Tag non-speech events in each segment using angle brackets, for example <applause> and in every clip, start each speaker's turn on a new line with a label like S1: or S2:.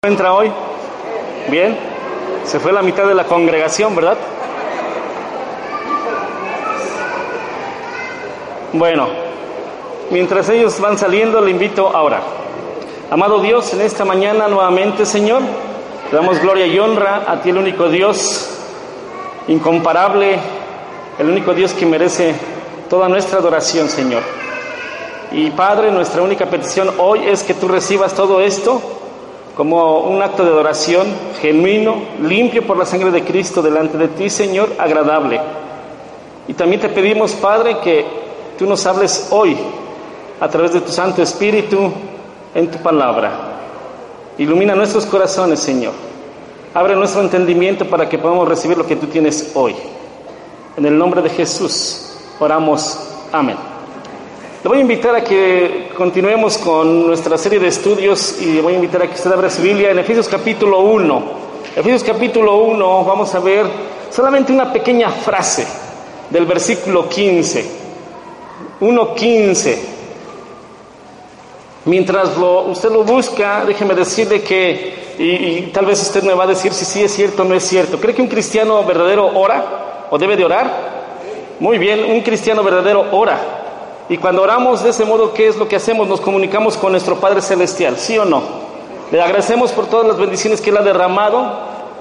S1: encuentra hoy? Bien. Se fue la mitad de la congregación, ¿verdad? Bueno, mientras ellos van saliendo, le invito ahora. Amado Dios, en esta mañana nuevamente, Señor, te damos gloria y honra a ti, el único Dios incomparable, el único Dios que merece toda nuestra adoración, Señor. Y Padre, nuestra única petición hoy es que tú recibas todo esto como un acto de adoración genuino, limpio por la sangre de Cristo delante de ti, Señor, agradable. Y también te pedimos, Padre, que tú nos hables hoy a través de tu Santo Espíritu en tu palabra. Ilumina nuestros corazones, Señor. Abre nuestro entendimiento para que podamos recibir lo que tú tienes hoy. En el nombre de Jesús oramos. Amén. Le voy a invitar a que continuemos con nuestra serie de estudios y le voy a invitar a que usted abra su Biblia en Efesios capítulo 1. Efesios capítulo 1 vamos a ver solamente una pequeña frase del versículo 15. 1.15. Mientras lo, usted lo busca, déjeme decirle que, y, y, tal vez usted me va a decir si sí es cierto o no es cierto. ¿Cree que un cristiano verdadero ora o debe de orar? Muy bien, un cristiano verdadero ora. Y cuando oramos de ese modo, ¿qué es lo que hacemos? Nos comunicamos con nuestro Padre Celestial, ¿sí o no? Le agradecemos por todas las bendiciones que Él ha derramado.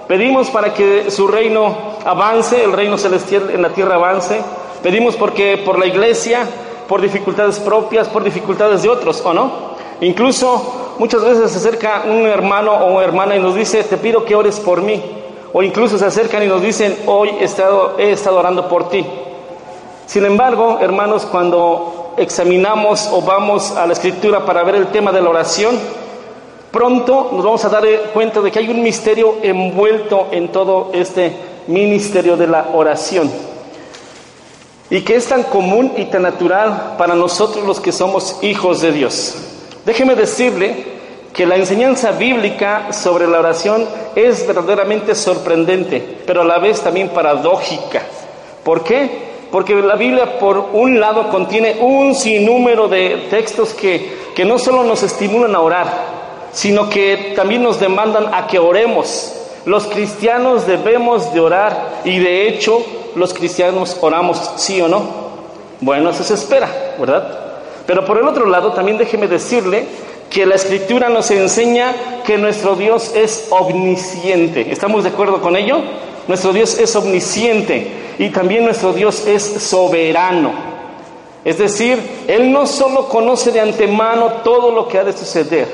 S1: Pedimos para que su reino avance, el reino celestial en la tierra avance. Pedimos porque por la iglesia, por dificultades propias, por dificultades de otros, ¿o no? Incluso muchas veces se acerca un hermano o una hermana y nos dice, te pido que ores por mí. O incluso se acercan y nos dicen, hoy he estado, he estado orando por ti. Sin embargo, hermanos, cuando examinamos o vamos a la escritura para ver el tema de la oración, pronto nos vamos a dar cuenta de que hay un misterio envuelto en todo este ministerio de la oración. Y que es tan común y tan natural para nosotros los que somos hijos de Dios. Déjeme decirle que la enseñanza bíblica sobre la oración es verdaderamente sorprendente, pero a la vez también paradójica. ¿Por qué? Porque la Biblia, por un lado, contiene un sinnúmero de textos que, que no solo nos estimulan a orar, sino que también nos demandan a que oremos. Los cristianos debemos de orar y de hecho los cristianos oramos, sí o no. Bueno, eso se espera, ¿verdad? Pero por el otro lado, también déjeme decirle que la escritura nos enseña que nuestro Dios es omnisciente. ¿Estamos de acuerdo con ello? Nuestro Dios es omnisciente y también nuestro Dios es soberano. Es decir, Él no solo conoce de antemano todo lo que ha de suceder,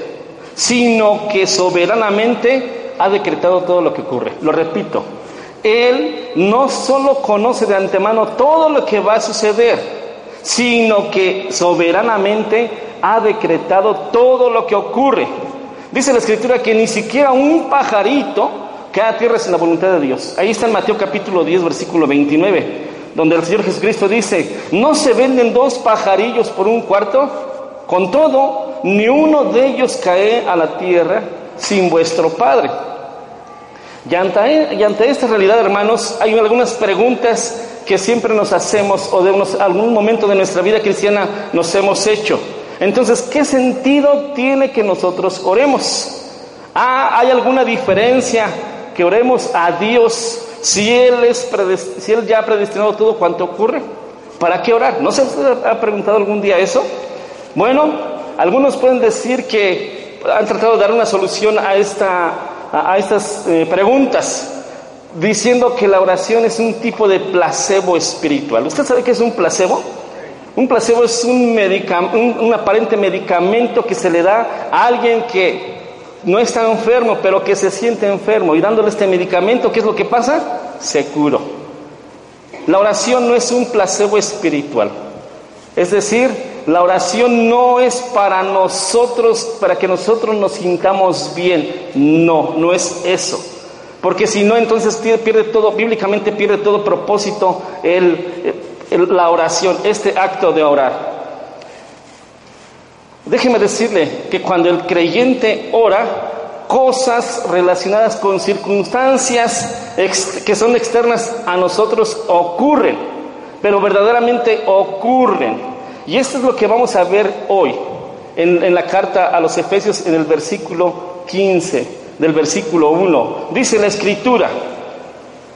S1: sino que soberanamente ha decretado todo lo que ocurre. Lo repito, Él no solo conoce de antemano todo lo que va a suceder, sino que soberanamente ha decretado todo lo que ocurre. Dice la escritura que ni siquiera un pajarito cada tierra es en la voluntad de Dios. Ahí está en Mateo capítulo 10, versículo 29, donde el Señor Jesucristo dice, ¿no se venden dos pajarillos por un cuarto? Con todo, ni uno de ellos cae a la tierra sin vuestro Padre. Y ante, esta realidad, hermanos, hay algunas preguntas que siempre nos hacemos o de algún momento de nuestra vida cristiana nos hemos hecho. Entonces, ¿qué sentido tiene que nosotros oremos? Ah, ¿Hay alguna diferencia que oremos a Dios si Él, es si Él ya ha predestinado todo cuanto ocurre? ¿Para qué orar? ¿No se ha preguntado algún día eso? Bueno, algunos pueden decir que han tratado de dar una solución a, esta, a, estas eh, preguntas diciendo que la oración es un tipo de placebo espiritual. ¿Usted sabe qué es un placebo? Un placebo es un, un, un, aparente medicamento que se le da a alguien que no está enfermo, pero que se siente enfermo. Y dándole este medicamento, ¿qué es lo que pasa? Se curó. La oración no es un placebo espiritual. Es decir, la oración no es para nosotros, para que nosotros nos sintamos bien. No, no es eso. Porque si no, entonces pierde todo, bíblicamente pierde todo propósito el, el, la oración, este acto de orar. Déjeme decirle que cuando el creyente ora, cosas relacionadas con circunstancias que son externas a nosotros ocurren, pero verdaderamente ocurren. Y esto es lo que vamos a ver hoy en, la carta a los Efesios en el versículo 15. del versículo 1. Dice la escritura,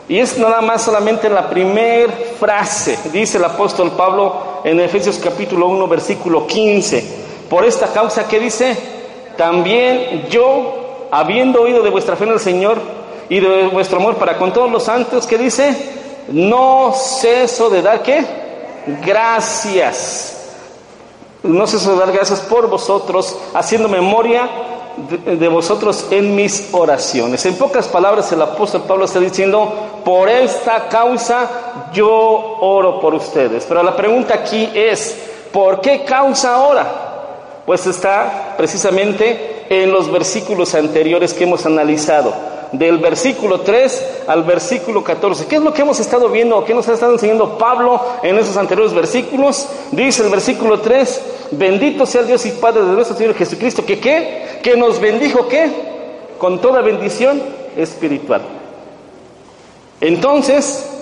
S1: y es nada más solamente la primera frase, dice el apóstol Pablo en Efesios capítulo 1, versículo 15. Por esta causa que dice, también yo, habiendo oído de vuestra fe en el Señor y de vuestro amor para con todos los santos, que dice, no ceso de dar qué? Gracias. No ceso de dar gracias por vosotros, haciendo memoria de, vosotros en mis oraciones. En pocas palabras, el apóstol Pablo está diciendo, por esta causa yo oro por ustedes. Pero la pregunta aquí es, ¿por qué causa ora? Pues está precisamente en los versículos anteriores que hemos analizado, del versículo 3 al versículo 14. ¿Qué es lo que hemos estado viendo o qué nos ha estado enseñando Pablo en esos anteriores versículos? Dice el versículo 3, bendito sea el Dios y Padre de nuestro Señor Jesucristo, que qué? Que nos bendijo qué? Con toda bendición espiritual. Entonces,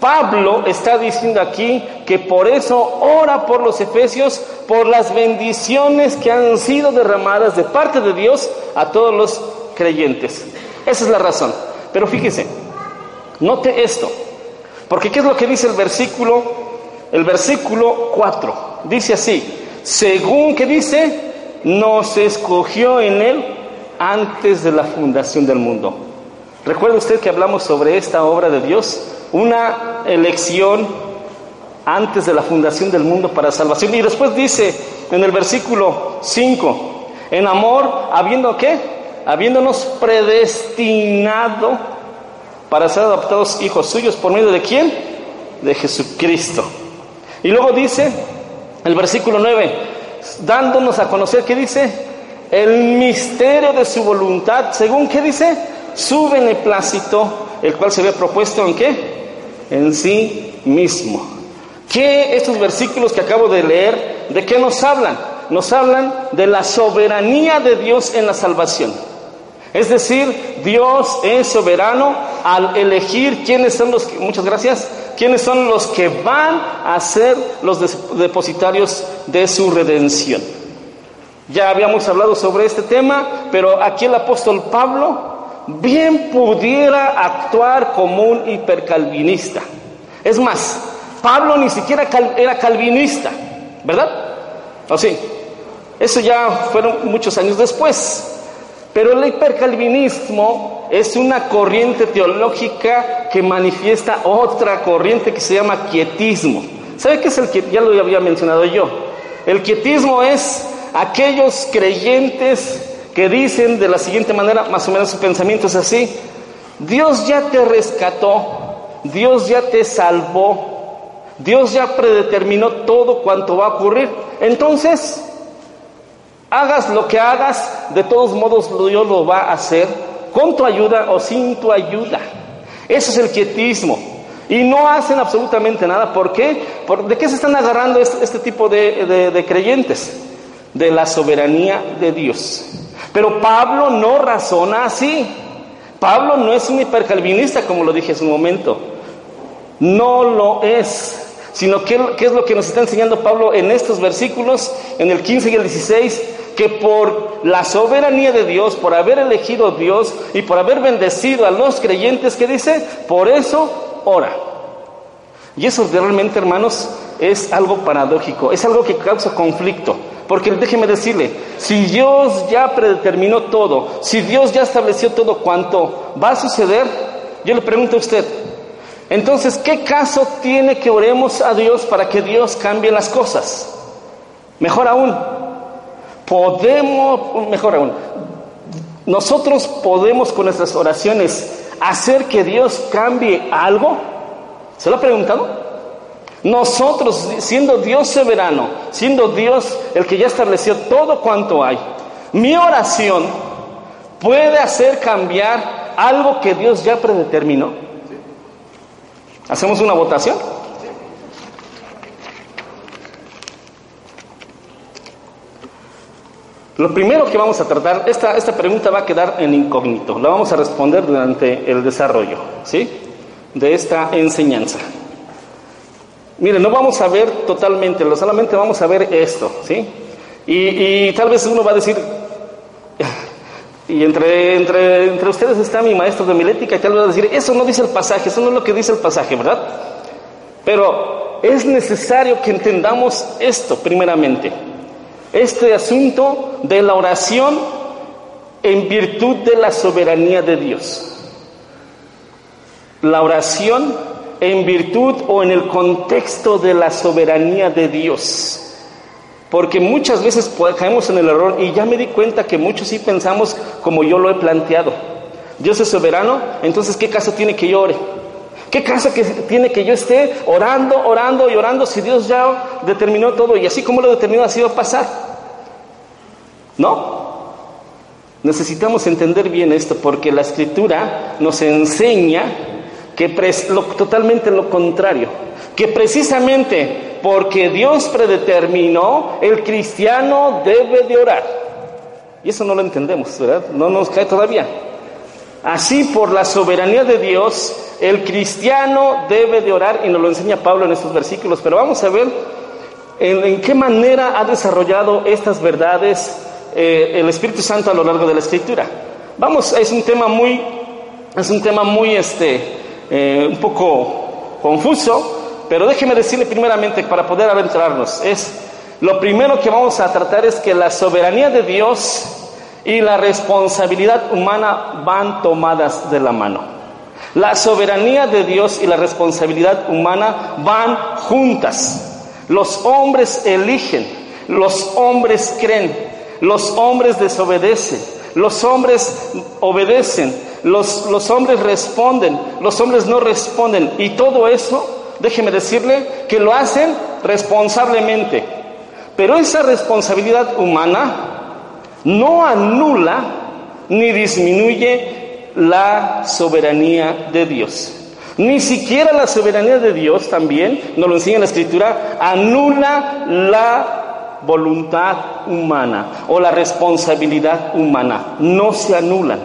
S1: Pablo está diciendo aquí que por eso ora por los efesios, por las bendiciones que han sido derramadas de parte de Dios a todos los creyentes. Esa es la razón. Pero fíjese, note esto, porque ¿qué es lo que dice el versículo? El versículo 4 dice así, según que dice, nos escogió en él antes de la fundación del mundo. ¿Recuerda usted que hablamos sobre esta obra de Dios? Una elección antes de la fundación del mundo para salvación. Y después dice en el versículo 5, en amor, habiendo qué? Habiéndonos predestinado para ser adoptados hijos suyos por medio de quién? De Jesucristo. Y luego dice el versículo 9, dándonos a conocer, ¿qué dice? El misterio de su voluntad, según qué dice? Su beneplácito, el cual se había propuesto en qué? En sí mismo. ¿Qué estos versículos que acabo de leer, de qué nos hablan? Nos hablan de la soberanía de Dios en la salvación. Es decir, Dios es soberano al elegir quiénes son los que, muchas gracias, quiénes son los que van a ser los depositarios de su redención. Ya habíamos hablado sobre este tema, pero aquí el apóstol Pablo bien pudiera actuar como un hipercalvinista. Es más, Pablo ni siquiera era calvinista, ¿verdad? ¿O sí? Eso ya fueron muchos años después. Pero el hipercalvinismo es una corriente teológica que manifiesta otra corriente que se llama quietismo. ¿Sabe qué es el quietismo? Ya lo había mencionado yo. El quietismo es aquellos creyentes que dicen de la siguiente manera, más o menos su pensamiento es así, Dios ya te rescató, Dios ya te salvó, Dios ya predeterminó todo cuanto va a ocurrir. Entonces, hagas lo que hagas, de todos modos Dios lo va a hacer, con tu ayuda o sin tu ayuda. Eso es el quietismo. Y no hacen absolutamente nada. ¿Por qué? ¿De qué se están agarrando este, este tipo de creyentes? De la soberanía de Dios. Pero Pablo no razona así. Pablo no es un hipercalvinista, como lo dije hace un momento. No lo es. Sino que, ¿qué es lo que nos está enseñando Pablo en estos versículos, en el 15 y el 16? Que por la soberanía de Dios, por haber elegido Dios y por haber bendecido a los creyentes, que dice, por eso ora. Y eso realmente, hermanos, es algo paradójico, es algo que causa conflicto. Porque déjeme decirle, si Dios ya predeterminó todo, si Dios ya estableció todo cuanto va a suceder, yo le pregunto a usted, entonces, ¿qué caso tiene que oremos a Dios para que Dios cambie las cosas? Mejor aún, podemos, mejor aún, nosotros podemos con nuestras oraciones hacer que Dios cambie algo. ¿Se lo ha preguntado? Nosotros, siendo Dios soberano, siendo Dios el que ya estableció todo cuanto hay, mi oración puede hacer cambiar algo que Dios ya predeterminó. ¿Hacemos una votación? Lo primero que vamos a tratar, esta, esta pregunta va a quedar en incógnito, la vamos a responder durante el desarrollo, ¿sí? De esta enseñanza. Mire, no vamos a ver totalmente, solamente vamos a ver esto, ¿sí? Y, tal vez uno va a decir, <laughs> y entre, entre, entre ustedes está mi maestro de milética y tal vez a decir, eso no dice el pasaje, eso no es lo que dice el pasaje, ¿verdad? Pero es necesario que entendamos esto primeramente, este asunto de la oración en virtud de la soberanía de Dios. La oración en virtud o en el contexto de la soberanía de Dios. Porque muchas veces caemos en el error y ya me di cuenta que muchos sí pensamos como yo lo he planteado. Dios es soberano, entonces ¿qué caso tiene que yo ore? ¿Qué caso que tiene que yo esté orando, orando y orando si Dios ya determinó todo y así como lo determinó así va a pasar? ¿No? Necesitamos entender bien esto porque la escritura nos enseña que totalmente lo contrario, que precisamente porque Dios predeterminó, el cristiano debe de orar. Y eso no lo entendemos, ¿verdad? No nos cae todavía. Así, por la soberanía de Dios, el cristiano debe de orar, y nos lo enseña Pablo en estos versículos, pero vamos a ver en, qué manera ha desarrollado estas verdades eh, el Espíritu Santo a lo largo de la Escritura. Vamos, es un tema muy, es un tema muy, este, eh, un poco confuso, pero déjeme decirle primeramente para poder adentrarnos, es lo primero que vamos a tratar es que la soberanía de Dios y la responsabilidad humana van tomadas de la mano. La soberanía de Dios y la responsabilidad humana van juntas. Los hombres eligen, los hombres creen, los hombres desobedecen, los hombres obedecen, los, los hombres responden, los hombres no responden. Y todo eso, déjeme decirle, que lo hacen responsablemente. Pero esa responsabilidad humana no anula ni disminuye la soberanía de Dios. Ni siquiera la soberanía de Dios también, nos lo enseña la escritura, anula la voluntad humana o la responsabilidad humana. No se anulan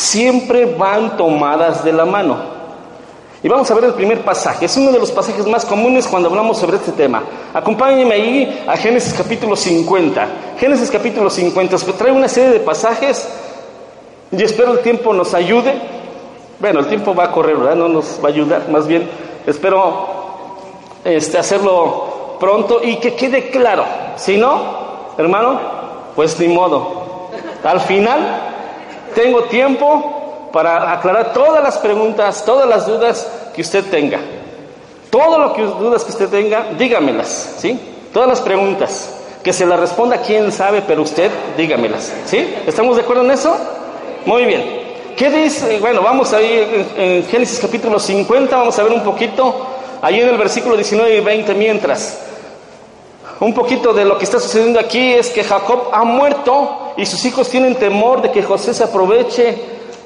S1: siempre van tomadas de la mano. Y vamos a ver el primer pasaje. Es uno de los pasajes más comunes cuando hablamos sobre este tema. Acompáñenme ahí a Génesis capítulo 50. Génesis capítulo 50. Trae una serie de pasajes y espero el tiempo nos ayude. Bueno, el tiempo va a correr, ¿verdad? No nos va a ayudar. Más bien, espero este, hacerlo pronto y que quede claro. Si no, hermano, pues ni modo. Al final tengo tiempo para aclarar todas las preguntas, todas las dudas que usted tenga. Todo lo que dudas que usted tenga, dígamelas, ¿sí? Todas las preguntas. Que se las responda quien sabe, pero usted dígamelas, ¿sí? ¿Estamos de acuerdo en eso? Muy bien. ¿Qué dice? Bueno, vamos ahí en, en Génesis capítulo 50, vamos a ver un poquito, ahí en el versículo 19 y 20, mientras un poquito de lo que está sucediendo aquí es que Jacob ha muerto y sus hijos tienen temor de que José se aproveche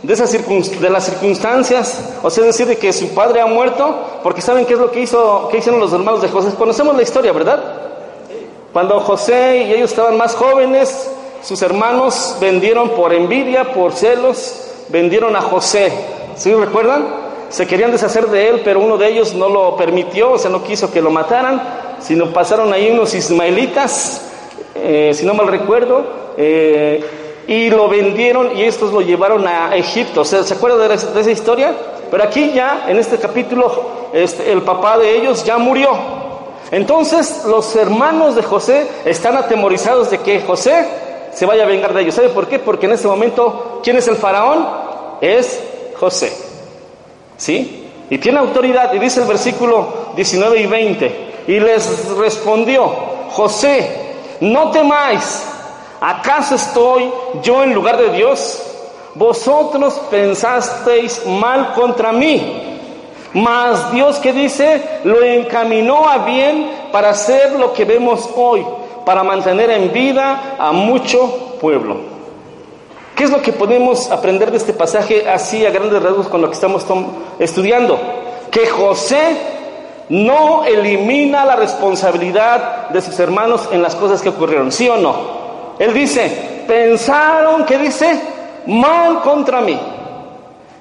S1: de, esas de las circunstancias, o sea, decir de que su padre ha muerto, porque saben qué es lo que, hizo, que hicieron los hermanos de José. Conocemos la historia, ¿verdad? Cuando José y ellos estaban más jóvenes, sus hermanos vendieron por envidia, por celos, vendieron a José. ¿Sí recuerdan? Se querían deshacer de él, pero uno de ellos no lo permitió, o sea, no quiso que lo mataran sino pasaron ahí unos ismaelitas, eh, si no mal recuerdo, eh, y lo vendieron y estos lo llevaron a Egipto. ¿Se, acuerdan de, esa historia? Pero aquí ya, en este capítulo, este, el papá de ellos ya murió. Entonces los hermanos de José están atemorizados de que José se vaya a vengar de ellos. ¿Sabe por qué? Porque en este momento, ¿quién es el faraón? Es José. ¿Sí? Y tiene autoridad, y dice el versículo 19 y 20, y les respondió, José, no temáis, ¿acaso estoy yo en lugar de Dios? Vosotros pensasteis mal contra mí, mas Dios que dice, lo encaminó a bien para hacer lo que vemos hoy, para mantener en vida a mucho pueblo. ¿Qué es lo que podemos aprender de este pasaje así a grandes rasgos con lo que estamos estudiando? Que José no elimina la responsabilidad de sus hermanos en las cosas que ocurrieron, ¿sí o no? Él dice, pensaron que dice mal contra mí.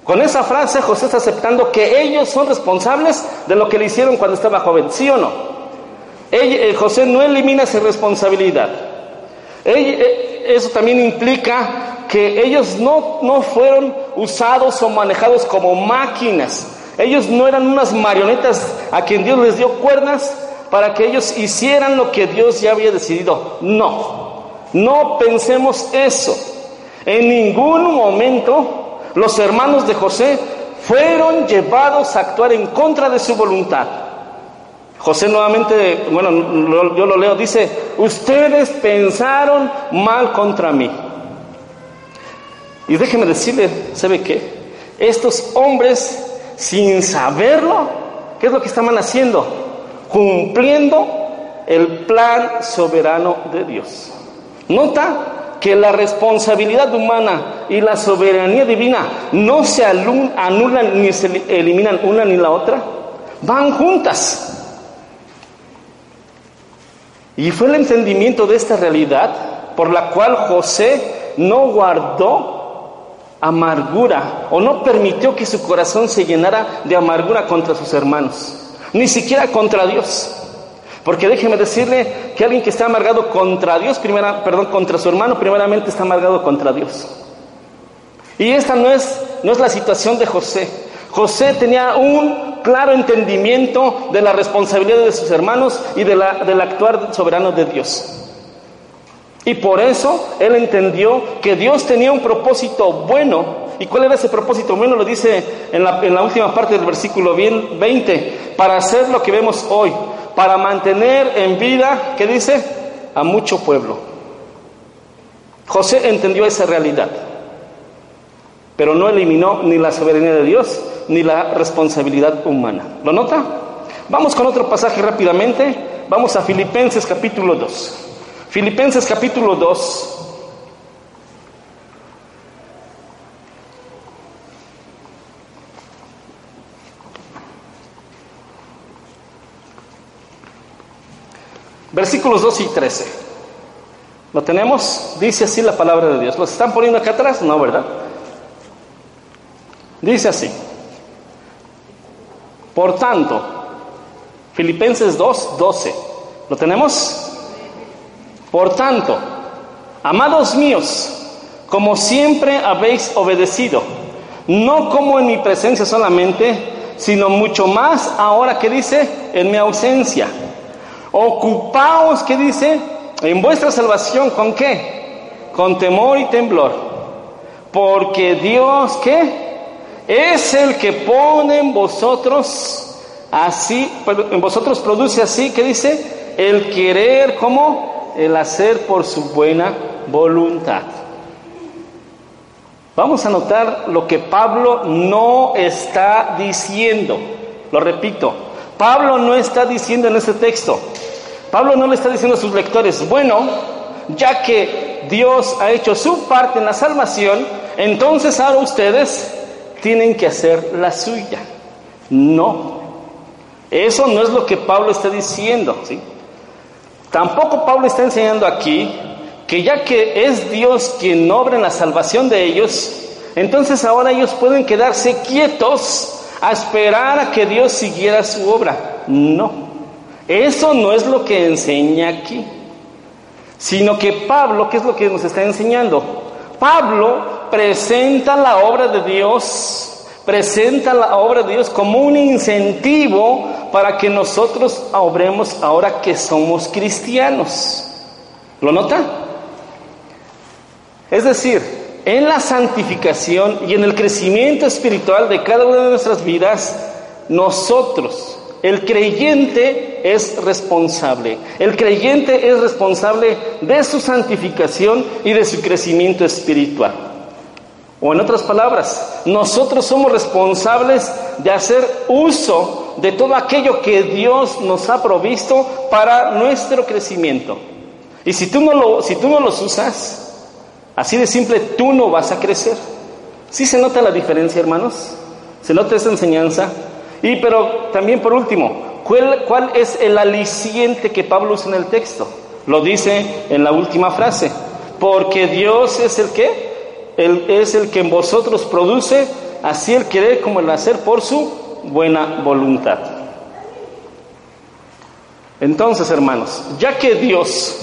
S1: Con esa frase José está aceptando que ellos son responsables de lo que le hicieron cuando estaba joven, ¿sí o no? Eh, José no elimina esa responsabilidad. Eh, eso también implica que ellos no, no fueron usados o manejados como máquinas. Ellos no eran unas marionetas a quien Dios les dio cuerdas para que ellos hicieran lo que Dios ya había decidido. No, no pensemos eso. En ningún momento los hermanos de José fueron llevados a actuar en contra de su voluntad. José nuevamente, bueno, yo lo leo, dice, ustedes pensaron mal contra mí. Y déjeme decirle, ¿sabe qué? Estos hombres, sin saberlo, ¿qué es lo que estaban haciendo? Cumpliendo el plan soberano de Dios. Nota que la responsabilidad humana y la soberanía divina no se anulan ni se eliminan una ni la otra, van juntas. Y fue el entendimiento de esta realidad por la cual José no guardó amargura o no permitió que su corazón se llenara de amargura contra sus hermanos, ni siquiera contra Dios. Porque déjeme decirle que alguien que está amargado contra Dios, primera, perdón, contra su hermano, primeramente está amargado contra Dios. Y esta no es, no es la situación de José. José tenía un claro entendimiento de la responsabilidad de sus hermanos y de la, del actuar soberano de Dios. Y por eso él entendió que Dios tenía un propósito bueno. ¿Y cuál era ese propósito bueno? Lo dice en la, en la última parte del versículo 20, para hacer lo que vemos hoy, para mantener en vida, ¿qué dice? A mucho pueblo. José entendió esa realidad, pero no eliminó ni la soberanía de Dios, ni la responsabilidad humana. ¿Lo nota? Vamos con otro pasaje rápidamente. Vamos a Filipenses capítulo 2. Filipenses capítulo 2. Versículos 2 y 13. ¿Lo tenemos? Dice así la palabra de Dios. ¿Los están poniendo acá atrás? No, ¿verdad? Dice así. Por tanto, Filipenses 2, 12. ¿Lo tenemos? Por tanto, amados míos, como siempre habéis obedecido, no como en mi presencia solamente, sino mucho más ahora que dice, en mi ausencia. Ocupaos, que dice, en vuestra salvación, ¿con qué? Con temor y temblor. Porque Dios, ¿qué? es el que pone en vosotros así, en vosotros produce así, que dice, el querer como el hacer por su buena voluntad. Vamos a notar lo que Pablo no está diciendo. Lo repito, Pablo no está diciendo en este texto. Pablo no le está diciendo a sus lectores, bueno, ya que Dios ha hecho su parte en la salvación, entonces ahora ustedes tienen que hacer la suya. No. Eso no es lo que Pablo está diciendo, ¿sí? Tampoco Pablo está enseñando aquí que ya que es Dios quien obra en la salvación de ellos, entonces ahora ellos pueden quedarse quietos a esperar a que Dios siguiera su obra. No. Eso no es lo que enseña aquí. Sino que Pablo, ¿qué es lo que nos está enseñando? Pablo presenta la obra de Dios, presenta la obra de Dios como un incentivo para que nosotros obremos ahora que somos cristianos. ¿Lo nota? Es decir, en la santificación y en el crecimiento espiritual de cada una de nuestras vidas, nosotros, el creyente es responsable. El creyente es responsable de su santificación y de su crecimiento espiritual. O en otras palabras, nosotros somos responsables de hacer uso de todo aquello que Dios nos ha provisto para nuestro crecimiento. Y si tú no, lo, si tú no los usas, así de simple, tú no vas a crecer. ¿Sí se nota la diferencia, hermanos? ¿Se nota esa enseñanza? Y pero también por último, ¿cuál, cuál es el aliciente que Pablo usa en el texto? Lo dice en la última frase. Porque Dios es el que él es el que en vosotros produce así el querer como el hacer por su buena voluntad. Entonces, hermanos, ya que Dios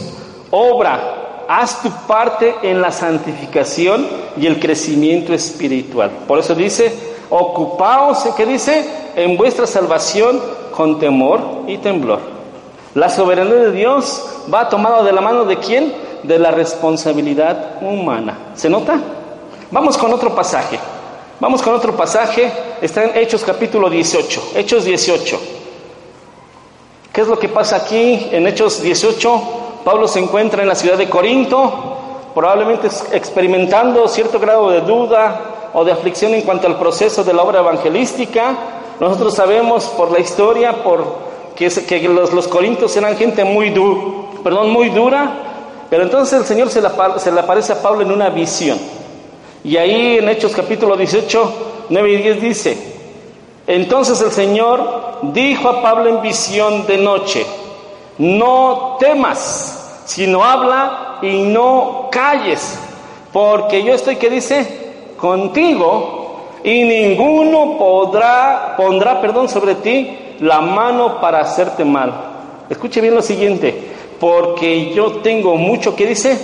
S1: obra haz tu parte en la santificación y el crecimiento espiritual. Por eso dice, ocupaos, ¿qué dice? En vuestra salvación con temor y temblor. La soberanía de Dios va tomada de la mano de quién? De la responsabilidad humana. ¿Se nota? Vamos con otro pasaje. Vamos con otro pasaje. Está en Hechos capítulo 18. Hechos 18. ¿Qué es lo que pasa aquí en Hechos 18? Pablo se encuentra en la ciudad de Corinto, probablemente experimentando cierto grado de duda o de aflicción en cuanto al proceso de la obra evangelística. Nosotros sabemos por la historia por que, los, los, corintios eran gente muy, du, perdón, muy dura, pero entonces el Señor se se le aparece a Pablo en una visión. Y ahí en Hechos capítulo 18, 9 y 10 dice, entonces el Señor dijo a Pablo en visión de noche, no temas, sino habla y no calles, porque yo estoy, que dice? Contigo, y ninguno podrá, pondrá, perdón, sobre ti la mano para hacerte mal. Escuche bien lo siguiente, porque yo tengo mucho, que dice?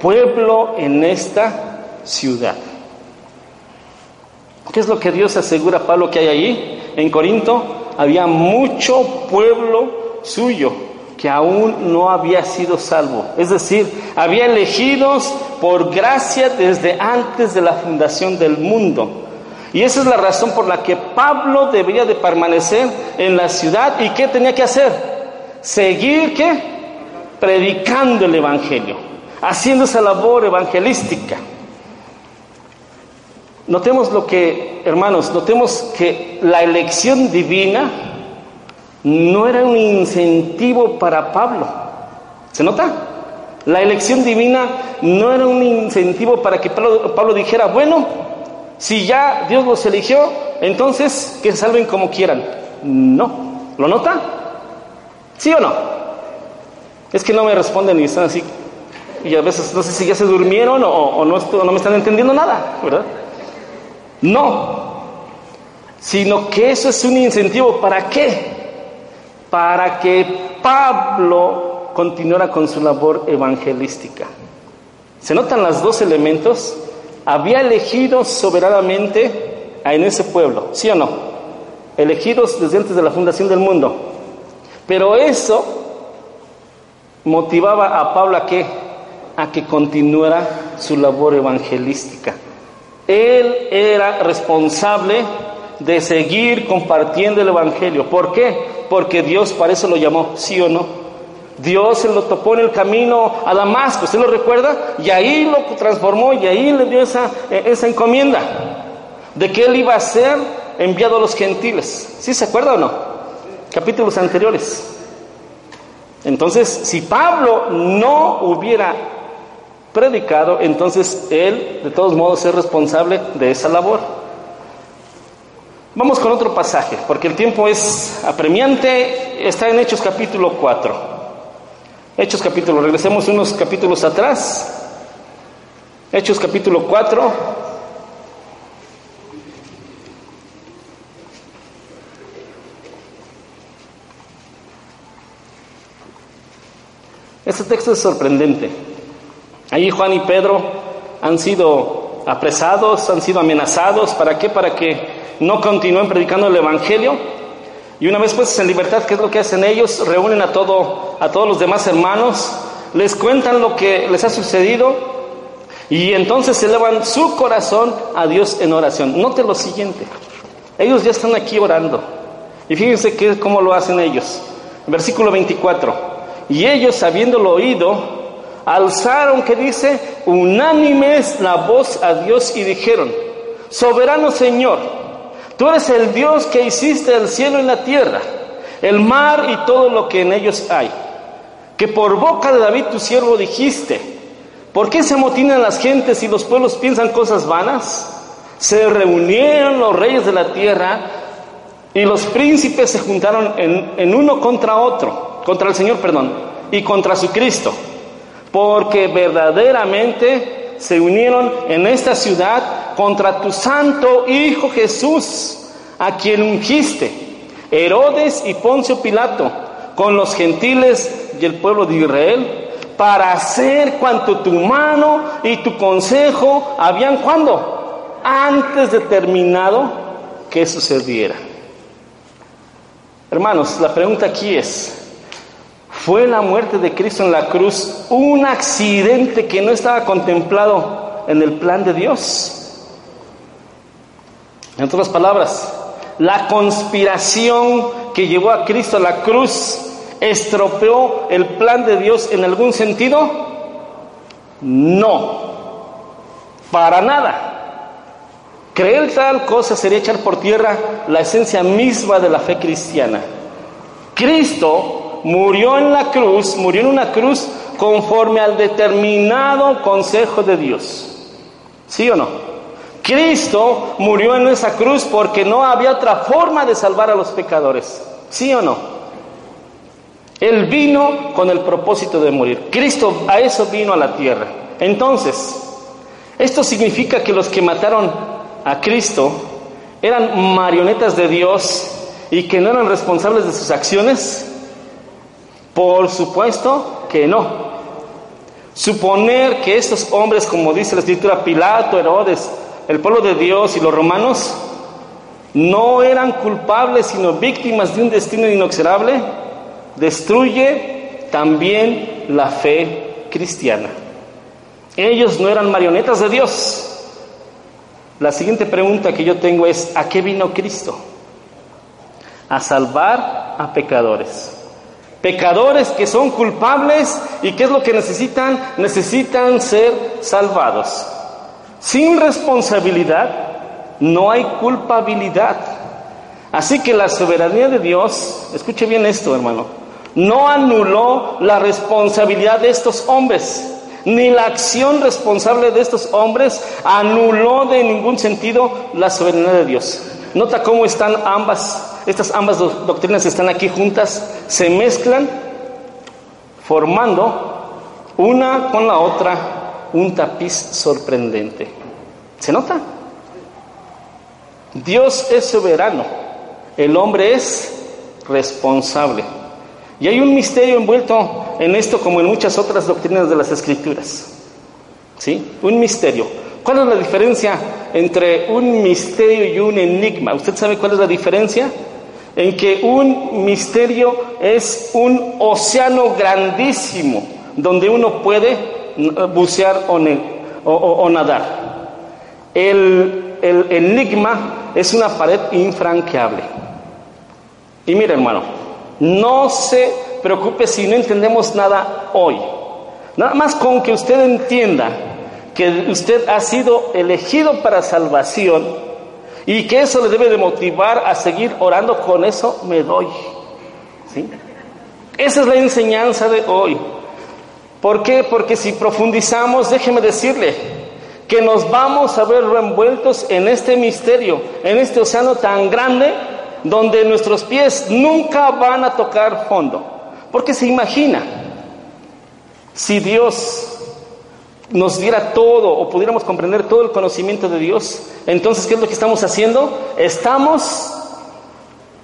S1: Pueblo en esta ciudad. ¿Qué es lo que Dios asegura a Pablo que hay ahí? En Corinto había mucho pueblo suyo que aún no había sido salvo. Es decir, había elegidos por gracia desde antes de la fundación del mundo. Y esa es la razón por la que Pablo debía de permanecer en la ciudad y qué tenía que hacer? Seguir qué? Predicando el Evangelio, haciendo esa labor evangelística. Notemos lo que, hermanos, notemos que la elección divina no era un incentivo para Pablo. ¿Se nota? La elección divina no era un incentivo para que Pablo, dijera, bueno, si ya Dios los eligió, entonces que salven como quieran. No. ¿Lo nota? ¿Sí o no? Es que no me responden y están así. Y a veces no sé si ya se durmieron o, o no me están entendiendo nada, ¿verdad? No, sino que eso es un incentivo. ¿Para qué? Para que Pablo continuara con su labor evangelística. ¿Se notan los dos elementos? Había elegido soberanamente en ese pueblo, ¿sí o no? Elegidos desde antes de la fundación del mundo. Pero eso motivaba a Pablo a que a que continuara su labor evangelística. Él era responsable de seguir compartiendo el Evangelio. ¿Por qué? Porque Dios para eso lo llamó, sí o no. Dios se lo topó en el camino a Damasco, ¿usted lo recuerda? Y ahí lo transformó y ahí le dio esa, esa encomienda de que él iba a ser enviado a los gentiles. ¿Sí se acuerda o no? Capítulos anteriores. Entonces, si Pablo no hubiera predicado, entonces él de todos modos es responsable de esa labor. Vamos con otro pasaje, porque el tiempo es apremiante, está en Hechos capítulo 4. Hechos capítulo, regresemos unos capítulos atrás. Hechos capítulo 4. Este texto es sorprendente. Allí Juan y Pedro han sido apresados, han sido amenazados. ¿Para qué? Para que no continúen predicando el Evangelio. Y una vez pues en libertad, ¿qué es lo que hacen ellos? Reúnen a, todo, a todos los demás hermanos, les cuentan lo que les ha sucedido y entonces elevan su corazón a Dios en oración. Note lo siguiente, ellos ya están aquí orando. Y fíjense que, cómo lo hacen ellos. Versículo 24. Y ellos, habiéndolo oído, alzaron, que dice, unánimes la voz a Dios y dijeron, soberano Señor, tú eres el Dios que hiciste el cielo y la tierra, el mar y todo lo que en ellos hay, que por boca de David tu siervo dijiste, ¿por qué se amotinan las gentes y los pueblos piensan cosas vanas? Se reunieron los reyes de la tierra y los príncipes se juntaron en, en uno contra otro, contra el Señor, perdón, y contra su Cristo porque verdaderamente se unieron en esta ciudad contra tu santo Hijo Jesús, a quien ungiste, Herodes y Poncio Pilato, con los gentiles y el pueblo de Israel, para hacer cuanto tu mano y tu consejo habían cuando antes determinado que sucediera. Hermanos, la pregunta aquí es, ¿fue la muerte de Cristo en la cruz un accidente que no estaba contemplado en el plan de Dios? En otras palabras, la conspiración que llevó a Cristo a la cruz estropeó el plan de Dios en algún sentido? No, para nada. Creer tal cosa sería echar por tierra la esencia misma de la fe cristiana. Cristo murió en la cruz, murió en una cruz conforme al determinado consejo de Dios. ¿Sí o no? Cristo murió en esa cruz porque no había otra forma de salvar a los pecadores. ¿Sí o no? Él vino con el propósito de morir. Cristo a eso vino a la tierra. Entonces, esto significa que los que mataron a Cristo eran marionetas de Dios y que no eran responsables de sus acciones. Por supuesto que no. Suponer que estos hombres, como dice la escritura, Pilato, Herodes, el pueblo de Dios y los romanos no eran culpables, sino víctimas de un destino inexorable, destruye también la fe cristiana. Ellos no eran marionetas de Dios. La siguiente pregunta que yo tengo es, ¿a qué vino Cristo? A salvar a pecadores. Pecadores que son culpables y ¿qué es lo que necesitan? Necesitan ser salvados. Sin responsabilidad no hay culpabilidad. Así que la soberanía de Dios, escuche bien esto hermano, no anuló la responsabilidad de estos hombres, ni la acción responsable de estos hombres anuló de ningún sentido la soberanía de Dios. Nota cómo están ambas, estas ambas doctrinas están aquí juntas, se mezclan, formando una con la otra un tapiz sorprendente. ¿Se nota? Dios es soberano, el hombre es responsable. Y hay un misterio envuelto en esto como en muchas otras doctrinas de las escrituras. ¿Sí? Un misterio. ¿Cuál es la diferencia entre un misterio y un enigma? ¿Usted sabe cuál es la diferencia? En que un misterio es un océano grandísimo donde uno puede bucear o, nadar. El, enigma es una pared infranqueable. Y mire hermano, no se preocupe si no entendemos nada hoy. Nada más con que usted entienda que usted ha sido elegido para salvación y que eso le debe de motivar a seguir orando, con eso me doy. ¿Sí? Esa es la enseñanza de hoy. ¿Por qué? Porque si profundizamos, déjeme decirle que nos vamos a ver envueltos en este misterio, en este océano tan grande, donde nuestros pies nunca van a tocar fondo. Porque se imagina, si Dios nos diera todo o pudiéramos comprender todo el conocimiento de Dios, entonces, ¿qué es lo que estamos haciendo? Estamos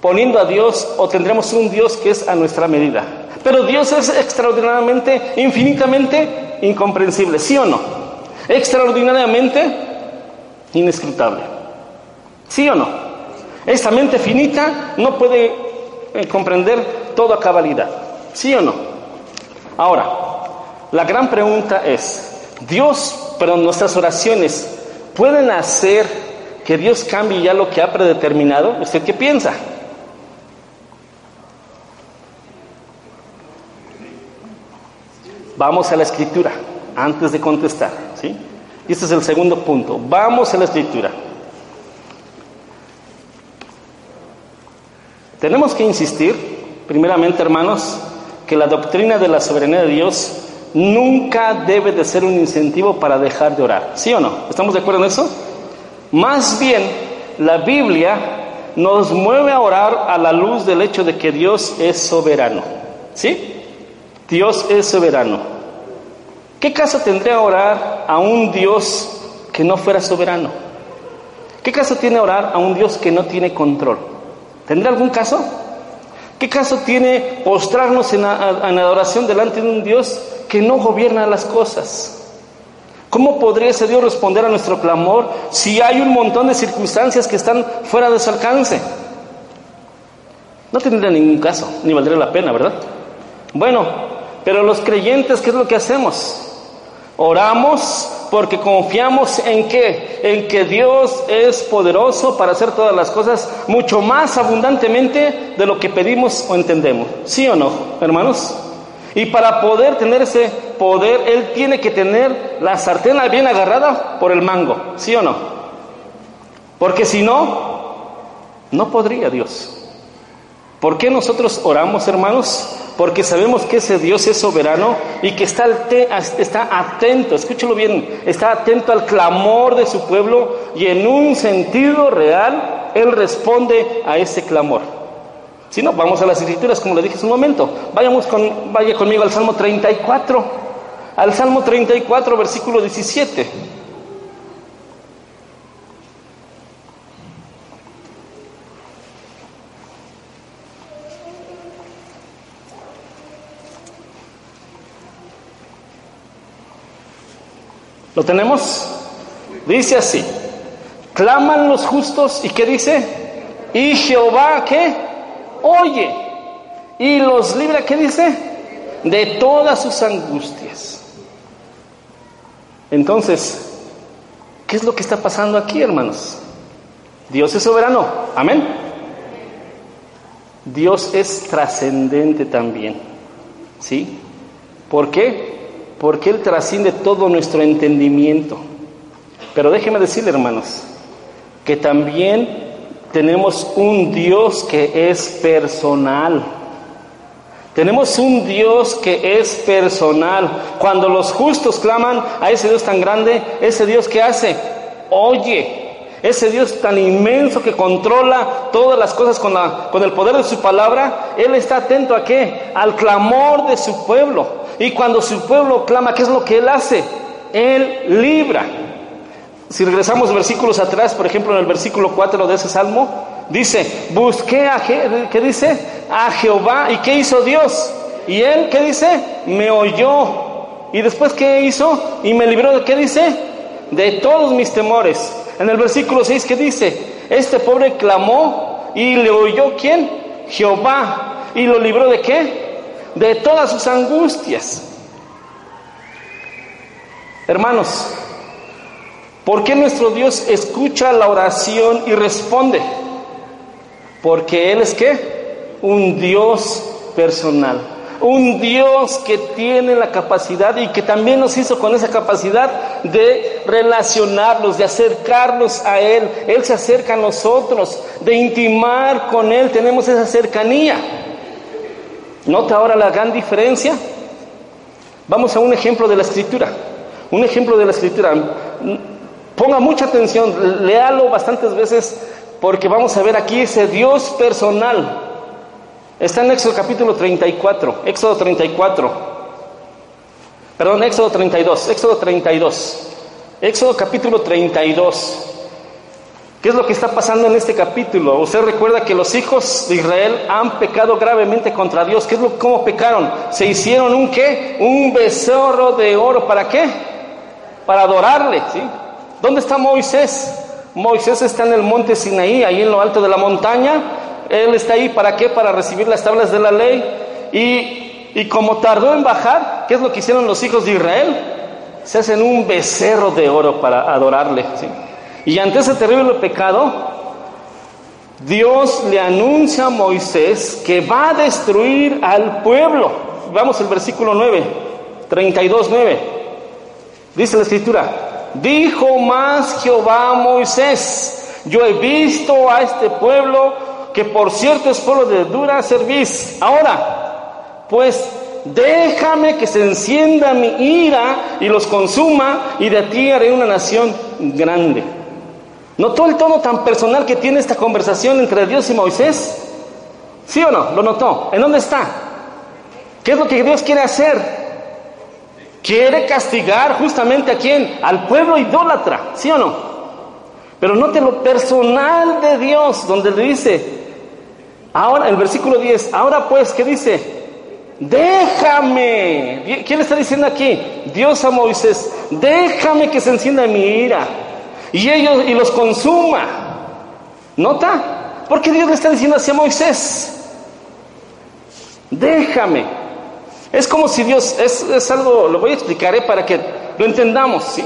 S1: poniendo a Dios o tendremos un Dios que es a nuestra medida. Pero Dios es extraordinariamente, infinitamente incomprensible, ¿sí o no? Extraordinariamente inescrutable. ¿Sí o no? Esta mente finita no puede eh, comprender toda cabalidad. ¿Sí o no? Ahora, la gran pregunta es, Dios, pero nuestras oraciones, ¿pueden hacer que Dios cambie ya lo que ha predeterminado? ¿Usted qué piensa? Vamos a la escritura antes de contestar, ¿sí? Y este es el segundo punto. Vamos a la escritura. Tenemos que insistir, primeramente hermanos, que la doctrina de la soberanía de Dios nunca debe de ser un incentivo para dejar de orar. ¿Sí o no? ¿Estamos de acuerdo en eso? Más bien, la Biblia nos mueve a orar a la luz del hecho de que Dios es soberano. ¿Sí? Dios es soberano. ¿Qué caso tendría orar a un Dios que no fuera soberano? ¿Qué caso tiene orar a un Dios que no tiene control? ¿Tendría algún caso? ¿Qué caso tiene postrarnos en, adoración delante de un Dios que no gobierna las cosas? ¿Cómo podría ese Dios responder a nuestro clamor si hay un montón de circunstancias que están fuera de su alcance? No tendría ningún caso, ni valdría la pena, ¿verdad? Bueno, pero los creyentes, ¿qué es lo que hacemos? Oramos porque confiamos en qué? En que Dios es poderoso para hacer todas las cosas mucho más abundantemente de lo que pedimos o entendemos. ¿Sí o no, hermanos? Y para poder tener ese poder, Él tiene que tener la sartén bien agarrada por el mango. ¿Sí o no? Porque si no, no podría Dios. ¿Por qué nosotros oramos, hermanos? Porque sabemos que ese Dios es soberano y que está, está atento, escúchelo bien, está atento al clamor de su pueblo y en un sentido real, Él responde a ese clamor. Si no, vamos a las escrituras, como le dije hace un momento. Vayamos con, vaya conmigo al Salmo 34, al Salmo 34, versículo 17. ¿Lo tenemos? Dice así, claman los justos y ¿qué dice? Y Jehová, ¿qué? Oye. Y los libra, ¿qué dice? De todas sus angustias. Entonces, ¿qué es lo que está pasando aquí, hermanos? Dios es soberano. Amén. Dios es trascendente también. ¿Sí? ¿Por qué? Porque Él trasciende todo nuestro entendimiento. Pero déjeme decirle, hermanos, que también tenemos un Dios que es personal. Tenemos un Dios que es personal. Cuando los justos claman a ese Dios tan grande, ese Dios que hace, oye, ese Dios tan inmenso que controla todas las cosas con, con el poder de su palabra, Él está atento a qué? Al clamor de su pueblo. Y cuando su pueblo clama, ¿qué es lo que Él hace? Él libra. Si regresamos versículos atrás, por ejemplo en el versículo 4 de ese salmo, dice, busqué a, ¿qué dice? A Jehová. ¿Y qué hizo Dios? Y Él, ¿qué dice? Me oyó. ¿Y después qué hizo? Y me libró de, ¿qué dice? De todos mis temores. En el versículo 6, ¿qué dice? Este pobre clamó y le oyó quién? Jehová. ¿Y lo libró de qué? De todas sus angustias. Hermanos, ¿por qué nuestro Dios escucha la oración y responde? Porque Él es qué? Un Dios personal. Un Dios que tiene la capacidad y que también nos hizo con esa capacidad de relacionarnos, de acercarnos a Él. Él se acerca a nosotros, de intimar con Él. Tenemos esa cercanía. ¿Nota ahora la gran diferencia? Vamos a un ejemplo de la escritura. Un ejemplo de la escritura. Ponga mucha atención, léalo bastantes veces porque vamos a ver aquí ese Dios personal. Está en Éxodo capítulo 34, Éxodo 34. Perdón, Éxodo 32, Éxodo 32. Éxodo capítulo 32. ¿Qué es lo que está pasando en este capítulo? Usted recuerda que los hijos de Israel han pecado gravemente contra Dios. ¿Qué es lo cómo pecaron? Se hicieron un qué? Un becerro de oro. ¿Para qué? Para adorarle, ¿sí? ¿Dónde está Moisés? Moisés está en el monte Sinaí, ahí en lo alto de la montaña. Él está ahí para qué? Para recibir las tablas de la ley. Y, y como tardó en bajar, ¿qué es lo que hicieron los hijos de Israel? Se hacen un becerro de oro para adorarle, ¿sí? Y ante ese terrible pecado, Dios le anuncia a Moisés que va a destruir al pueblo. Vamos al versículo 9, 32, 9. Dice la escritura, dijo más Jehová a Moisés, yo he visto a este pueblo que por cierto es pueblo de dura serviz. Ahora, pues déjame que se encienda mi ira y los consuma y de ti haré una nación grande. ¿Notó el tono tan personal que tiene esta conversación entre Dios y Moisés? ¿Sí o no? ¿Lo notó? ¿En dónde está? ¿Qué es lo que Dios quiere hacer? Quiere castigar justamente a quién? Al pueblo idólatra, ¿sí o no? Pero note lo personal de Dios, donde le dice, Ahora, el versículo 10, ahora pues, ¿qué dice? Déjame. ¿Quién le está diciendo aquí? Dios a Moisés, déjame que se encienda mi ira y ellos y los consuma. ¿Nota? Porque Dios le está diciendo así a Moisés. Déjame. Es como si Dios, es, es algo, lo voy a explicar ¿eh? para que lo entendamos, ¿sí?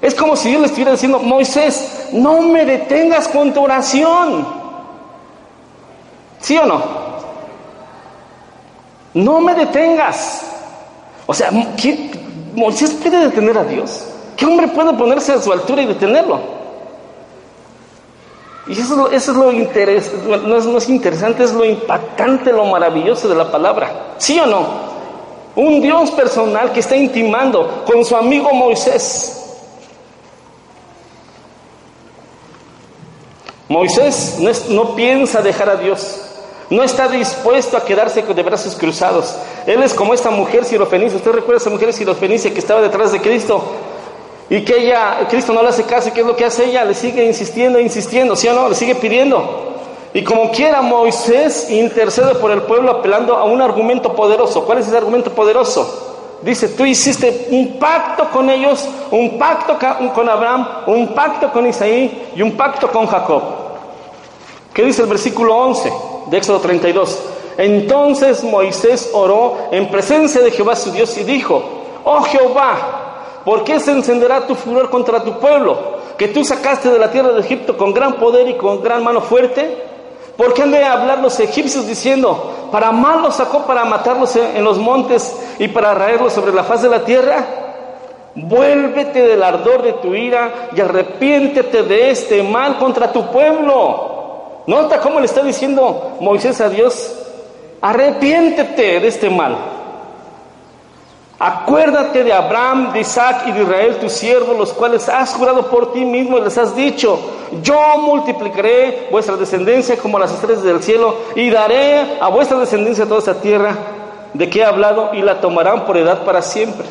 S1: Es como si Dios le estuviera diciendo, Moisés, no me detengas con tu oración. ¿Sí o no? No me detengas. O sea, Moisés puede detener a Dios. ¿Qué hombre puede ponerse a su altura y detenerlo? Y eso, es lo interesante, no es, no es interesante, es lo impactante, lo maravilloso de la palabra. ¿Sí o no? Un Dios personal que está intimando con su amigo Moisés. Moisés no, piensa dejar a Dios, no está dispuesto a quedarse de brazos cruzados. Él es como esta mujer sirofenicia. ¿Usted recuerda a esa mujer sirofenicia que estaba detrás de Cristo? Y que ella, Cristo no le hace caso, ¿y qué es lo que hace ella? Le sigue insistiendo, insistiendo, ¿sí o no? Le sigue pidiendo. Y como quiera, Moisés intercede por el pueblo apelando a un argumento poderoso. ¿Cuál es ese argumento poderoso? Dice, tú hiciste un pacto con ellos, un pacto con Abraham, un pacto con Isaí y un pacto con Jacob. ¿Qué dice el versículo 11 de Éxodo 32? Entonces Moisés oró en presencia de Jehová su Dios y dijo, oh Jehová, ¿por qué se encenderá tu furor contra tu pueblo, que tú sacaste de la tierra de Egipto con gran poder y con gran mano fuerte? ¿Por qué han de hablar los egipcios diciendo, para mal los sacó para matarlos en los montes y para raerlos sobre la faz de la tierra? Vuélvete del ardor de tu ira y arrepiéntete de este mal contra tu pueblo. Nota cómo le está diciendo Moisés a Dios, arrepiéntete de este mal. Acuérdate de Abraham, de Isaac y de Israel, tus siervos, los cuales has jurado por ti mismo y les has dicho, yo multiplicaré vuestra descendencia como las estrellas del cielo y daré a vuestra descendencia toda esta tierra de que he hablado y la tomarán por edad para siempre.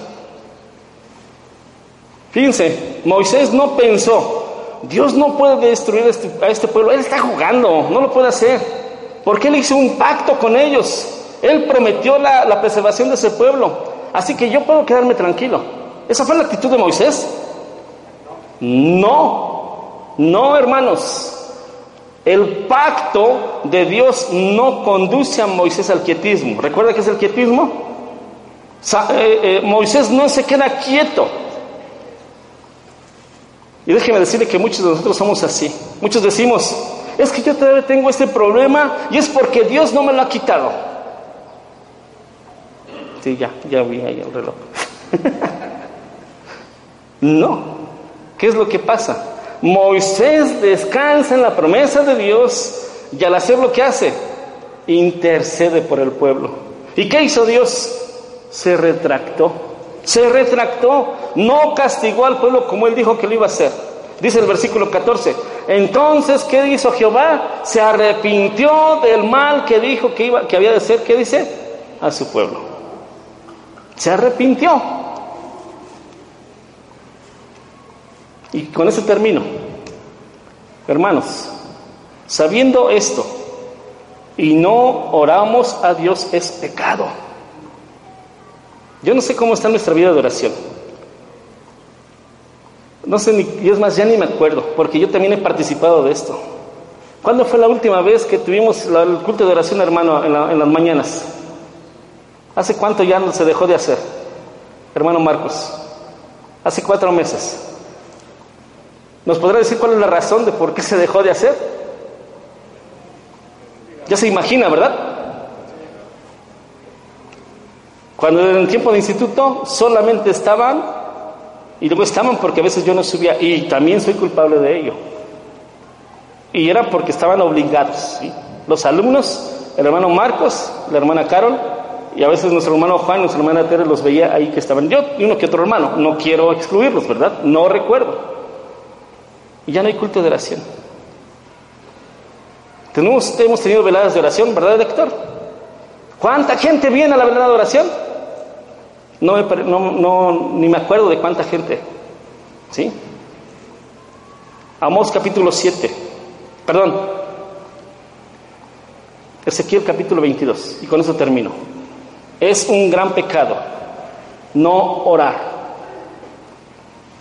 S1: Fíjense, Moisés no pensó, Dios no puede destruir este, a este pueblo, Él está jugando, no lo puede hacer, porque Él hizo un pacto con ellos, Él prometió la, la preservación de ese pueblo. Así que yo puedo quedarme tranquilo. ¿Esa fue la actitud de Moisés? No, no hermanos. El pacto de Dios no conduce a Moisés al quietismo. ¿Recuerda qué es el quietismo? Eh, eh, Moisés no se queda quieto. Y déjeme decirle que muchos de nosotros somos así. Muchos decimos, es que yo todavía tengo este problema y es porque Dios no me lo ha quitado. Sí, ya, ya vi ahí el reloj. <laughs> no. ¿Qué es lo que pasa? Moisés descansa en la promesa de Dios y al hacer lo que hace, intercede por el pueblo. ¿Y qué hizo Dios? Se retractó. Se retractó. No castigó al pueblo como él dijo que lo iba a hacer. Dice el versículo 14. Entonces, ¿qué hizo Jehová? Se arrepintió del mal que dijo que, iba, que había de ser. ¿Qué dice? A su pueblo. Se arrepintió. Y con eso termino. Hermanos, sabiendo esto y no oramos a Dios es pecado. Yo no sé cómo está nuestra vida de oración. No sé ni, es más, ya ni me acuerdo, porque yo también he participado de esto. ¿Cuándo fue la última vez que tuvimos el culto de oración, hermano, en, en las mañanas? ¿Hace cuánto ya no se dejó de hacer? Hermano Marcos, hace cuatro meses. ¿Nos podrá decir cuál es la razón de por qué se dejó de hacer? Ya se imagina, ¿verdad? Cuando en el tiempo de instituto solamente estaban, y luego estaban porque a veces yo no subía, y también soy culpable de ello. Y era porque estaban obligados. Los alumnos, el hermano Marcos, la hermana Carol, y a veces nuestro hermano Juan, nuestra hermana Tere los veía ahí que estaban yo y uno que otro hermano. No quiero excluirlos, ¿verdad? No recuerdo. Y ya no hay culto de oración. Tenemos, hemos tenido veladas de oración, ¿verdad, Héctor? ¿Cuánta gente viene a la velada de oración? No, no, no, ni me acuerdo de cuánta gente. ¿Sí? Amós capítulo 7. Perdón. Ezequiel capítulo 22, y con eso termino. Es un gran pecado no orar.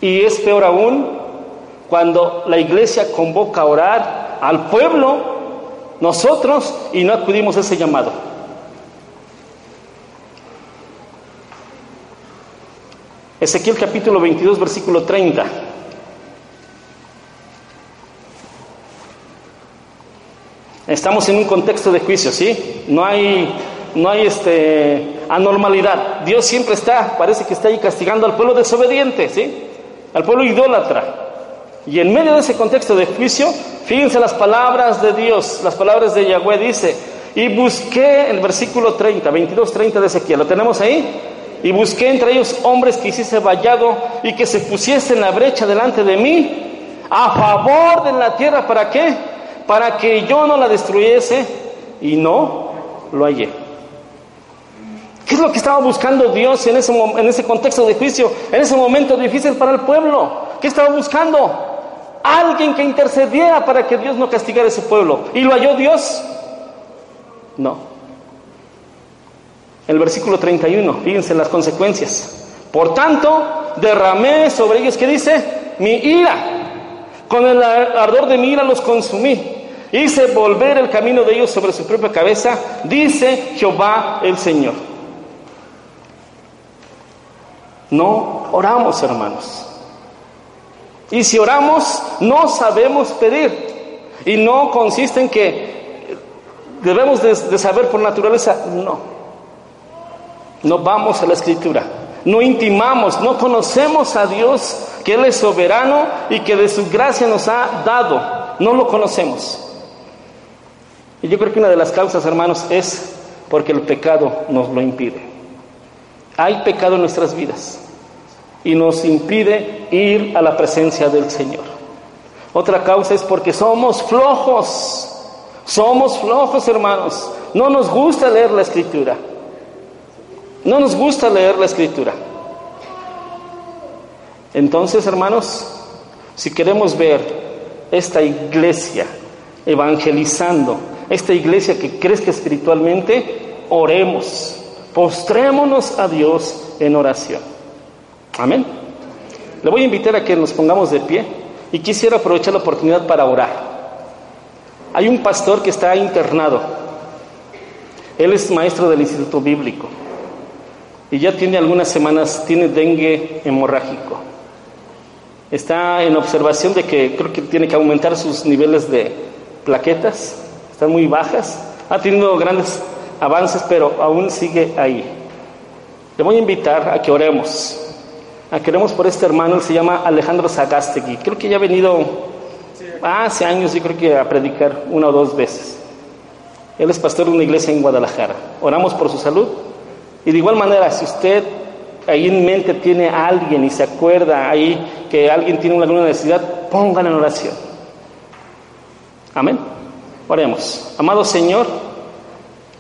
S1: Y es peor aún cuando la iglesia convoca a orar al pueblo, nosotros, y no acudimos a ese llamado. Ezequiel capítulo 22, versículo 30. Estamos en un contexto de juicio, ¿sí? No hay, no hay este, anormalidad. Dios siempre está, parece que está ahí castigando al pueblo desobediente, ¿sí? Al pueblo idólatra. Y en medio de ese contexto de juicio, fíjense las palabras de Dios, las palabras de Yahweh dice, y busqué el versículo 30, 22, 30 de Ezequiel, ¿lo tenemos ahí? Y busqué entre ellos hombres que hiciese vallado y que se pusiesen en la brecha delante de mí, a favor de la tierra, ¿para qué? para que yo no la destruyese y no lo hallé. ¿Qué es lo que estaba buscando Dios en ese, en ese contexto de juicio, en ese momento difícil para el pueblo? ¿Qué estaba buscando? Alguien que intercediera para que Dios no castigara a ese pueblo. ¿Y lo halló Dios? No. El versículo 31, fíjense las consecuencias. Por tanto, derramé sobre ellos, ¿qué dice? Mi ira con el ardor de mi ira los consumí. Hice volver el camino de ellos sobre su propia cabeza, dice Jehová el Señor. No oramos, hermanos. Y si oramos, no sabemos pedir. Y no consiste en que debemos de, saber por naturaleza. No. No vamos a la escritura. No intimamos, no conocemos a Dios que Él es soberano y que de su gracia nos ha dado. No lo conocemos. Y yo creo que una de las causas, hermanos, es porque el pecado nos lo impide. Hay pecado en nuestras vidas y nos impide ir a la presencia del Señor. Otra causa es porque somos flojos. Somos flojos, hermanos. No nos gusta leer la escritura. No nos gusta leer la escritura. Entonces, hermanos, si queremos ver esta iglesia evangelizando, esta iglesia que crezca espiritualmente, oremos, postrémonos a Dios en oración. Amén. Le voy a invitar a que nos pongamos de pie y quisiera aprovechar la oportunidad para orar. Hay un pastor que está internado. Él es maestro del Instituto Bíblico y ya tiene algunas semanas, tiene dengue hemorrágico está en observación de que creo que tiene que aumentar sus niveles de plaquetas, están muy bajas, ha tenido grandes avances, pero aún sigue ahí. Le voy a invitar a que oremos, a que oremos por este hermano, él se llama Alejandro Zagastegui, creo que ya ha venido hace años, yo creo que a predicar una o dos veces. Él es pastor de una iglesia en Guadalajara. Oramos por su salud. Y de igual manera, si usted ahí en mente tiene a alguien y se acuerda ahí que alguien tiene alguna necesidad, pónganlo en oración. Amén. Oremos. Amado Señor,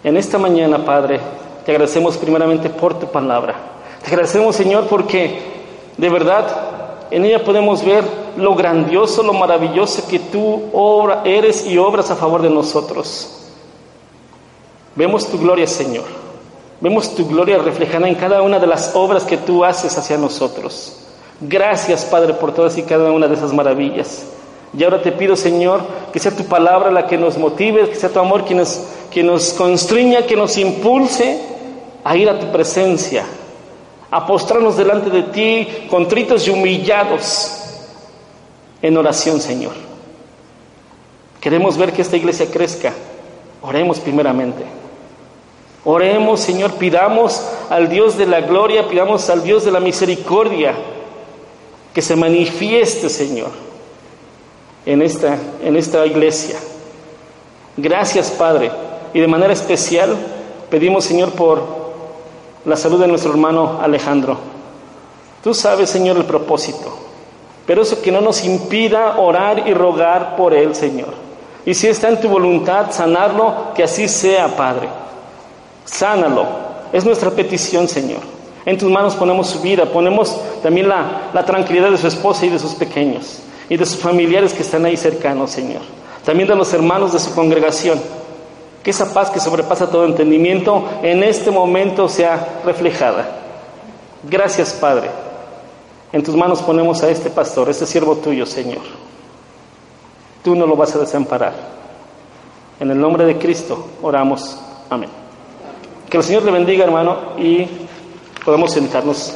S1: en esta mañana, Padre, te agradecemos primeramente por tu palabra. Te agradecemos, Señor, porque de verdad en ella podemos ver lo grandioso, lo maravilloso que tú obra, eres y obras a favor de nosotros. Vemos tu gloria, Señor. Vemos tu gloria reflejada en cada una de las obras que tú haces hacia nosotros. Gracias, Padre, por todas y cada una de esas maravillas. Y ahora te pido, Señor, que sea tu palabra la que nos motive, que sea tu amor quien nos, que nos constriña, que nos impulse a ir a tu presencia, a postrarnos delante de ti, contritos y humillados, en oración, Señor. Queremos ver que esta iglesia crezca. Oremos primeramente. Oremos, Señor, pidamos al Dios de la gloria, pidamos al Dios de la misericordia que se manifieste, Señor, en esta, en esta iglesia. Gracias, Padre. Y de manera especial pedimos, Señor, por la salud de nuestro hermano Alejandro. Tú sabes, Señor, el propósito, pero eso que no nos impida orar y rogar por él, Señor. Y si está en tu voluntad sanarlo, que así sea, Padre. Sánalo. Es nuestra petición, Señor. En tus manos ponemos su vida, ponemos también la, tranquilidad de su esposa y de sus pequeños y de sus familiares que están ahí cercanos, Señor. También de los hermanos de su congregación. Que esa paz que sobrepasa todo entendimiento en este momento sea reflejada. Gracias, Padre. En tus manos ponemos a este pastor, este siervo tuyo, Señor. Tú no lo vas a desamparar. En el nombre de Cristo oramos. Amén. Que el Señor le bendiga, hermano, y podemos sentarnos.